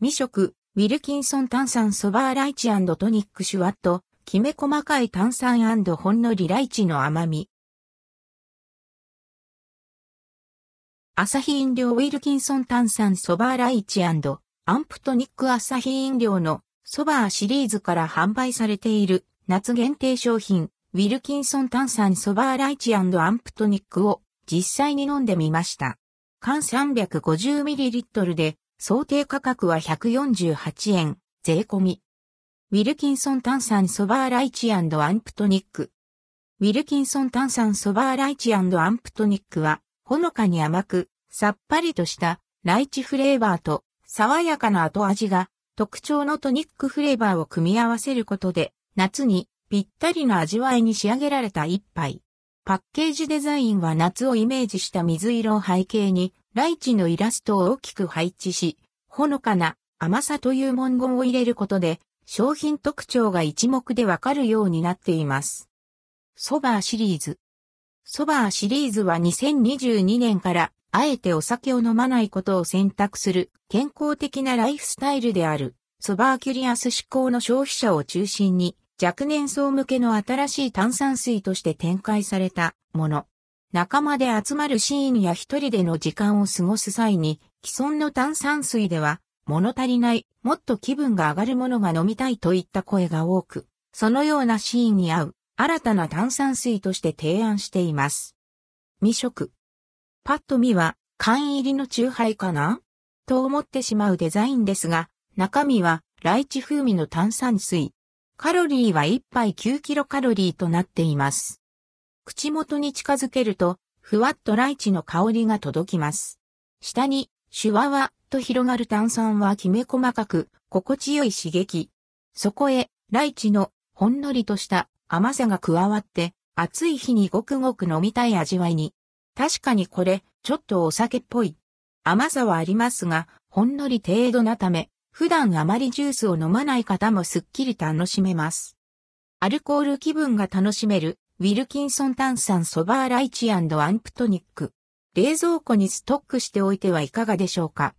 未食、ウィルキンソン炭酸ソバーライチトニックシュワット、きめ細かい炭酸ほんのりライチの甘み。アサヒ飲料ウィルキンソン炭酸ソバーライチアンプトニックアサヒ飲料のソバーシリーズから販売されている夏限定商品ウィルキンソン炭酸ソバーライチアンプトニックを実際に飲んでみました。缶 350ml で想定価格は148円、税込み。ウィルキンソン炭酸ソバーライチアンプトニック。ウィルキンソン炭酸ソバーライチアンプトニックは、ほのかに甘く、さっぱりとしたライチフレーバーと爽やかな後味が特徴のトニックフレーバーを組み合わせることで、夏にぴったりな味わいに仕上げられた一杯。パッケージデザインは夏をイメージした水色を背景にライチのイラストを大きく配置し、ほのかな甘さという文言を入れることで、商品特徴が一目でわかるようになっています。ソバーシリーズ。ソバーシリーズは2022年からあえてお酒を飲まないことを選択する健康的なライフスタイルであるソバーキュリアス志向の消費者を中心に若年層向けの新しい炭酸水として展開されたもの。仲間で集まるシーンや一人での時間を過ごす際に、既存の炭酸水では、物足りない、もっと気分が上がるものが飲みたいといった声が多く、そのようなシーンに合う、新たな炭酸水として提案しています。未食。パッと見は、缶入りのチューハイかな？と思ってしまうデザインですが、中身は、ライチ風味の炭酸水。カロリーは1杯9キロカロリーとなっています。口元に近づけると、ふわっとライチの香りが届きます。下に、シュワワと広がる炭酸はきめ細かく、心地よい刺激。そこへ、ライチのほんのりとした甘さが加わって、暑い日にごくごく飲みたい味わいに。確かにこれ、ちょっとお酒っぽい。甘さはありますが、ほんのり程度なため、普段あまりジュースを飲まない方もすっきり楽しめます。アルコール気分が楽しめるウィルキンソン炭酸ソバーライチアンプトニック。冷蔵庫にストックしておいてはいかがでしょうか？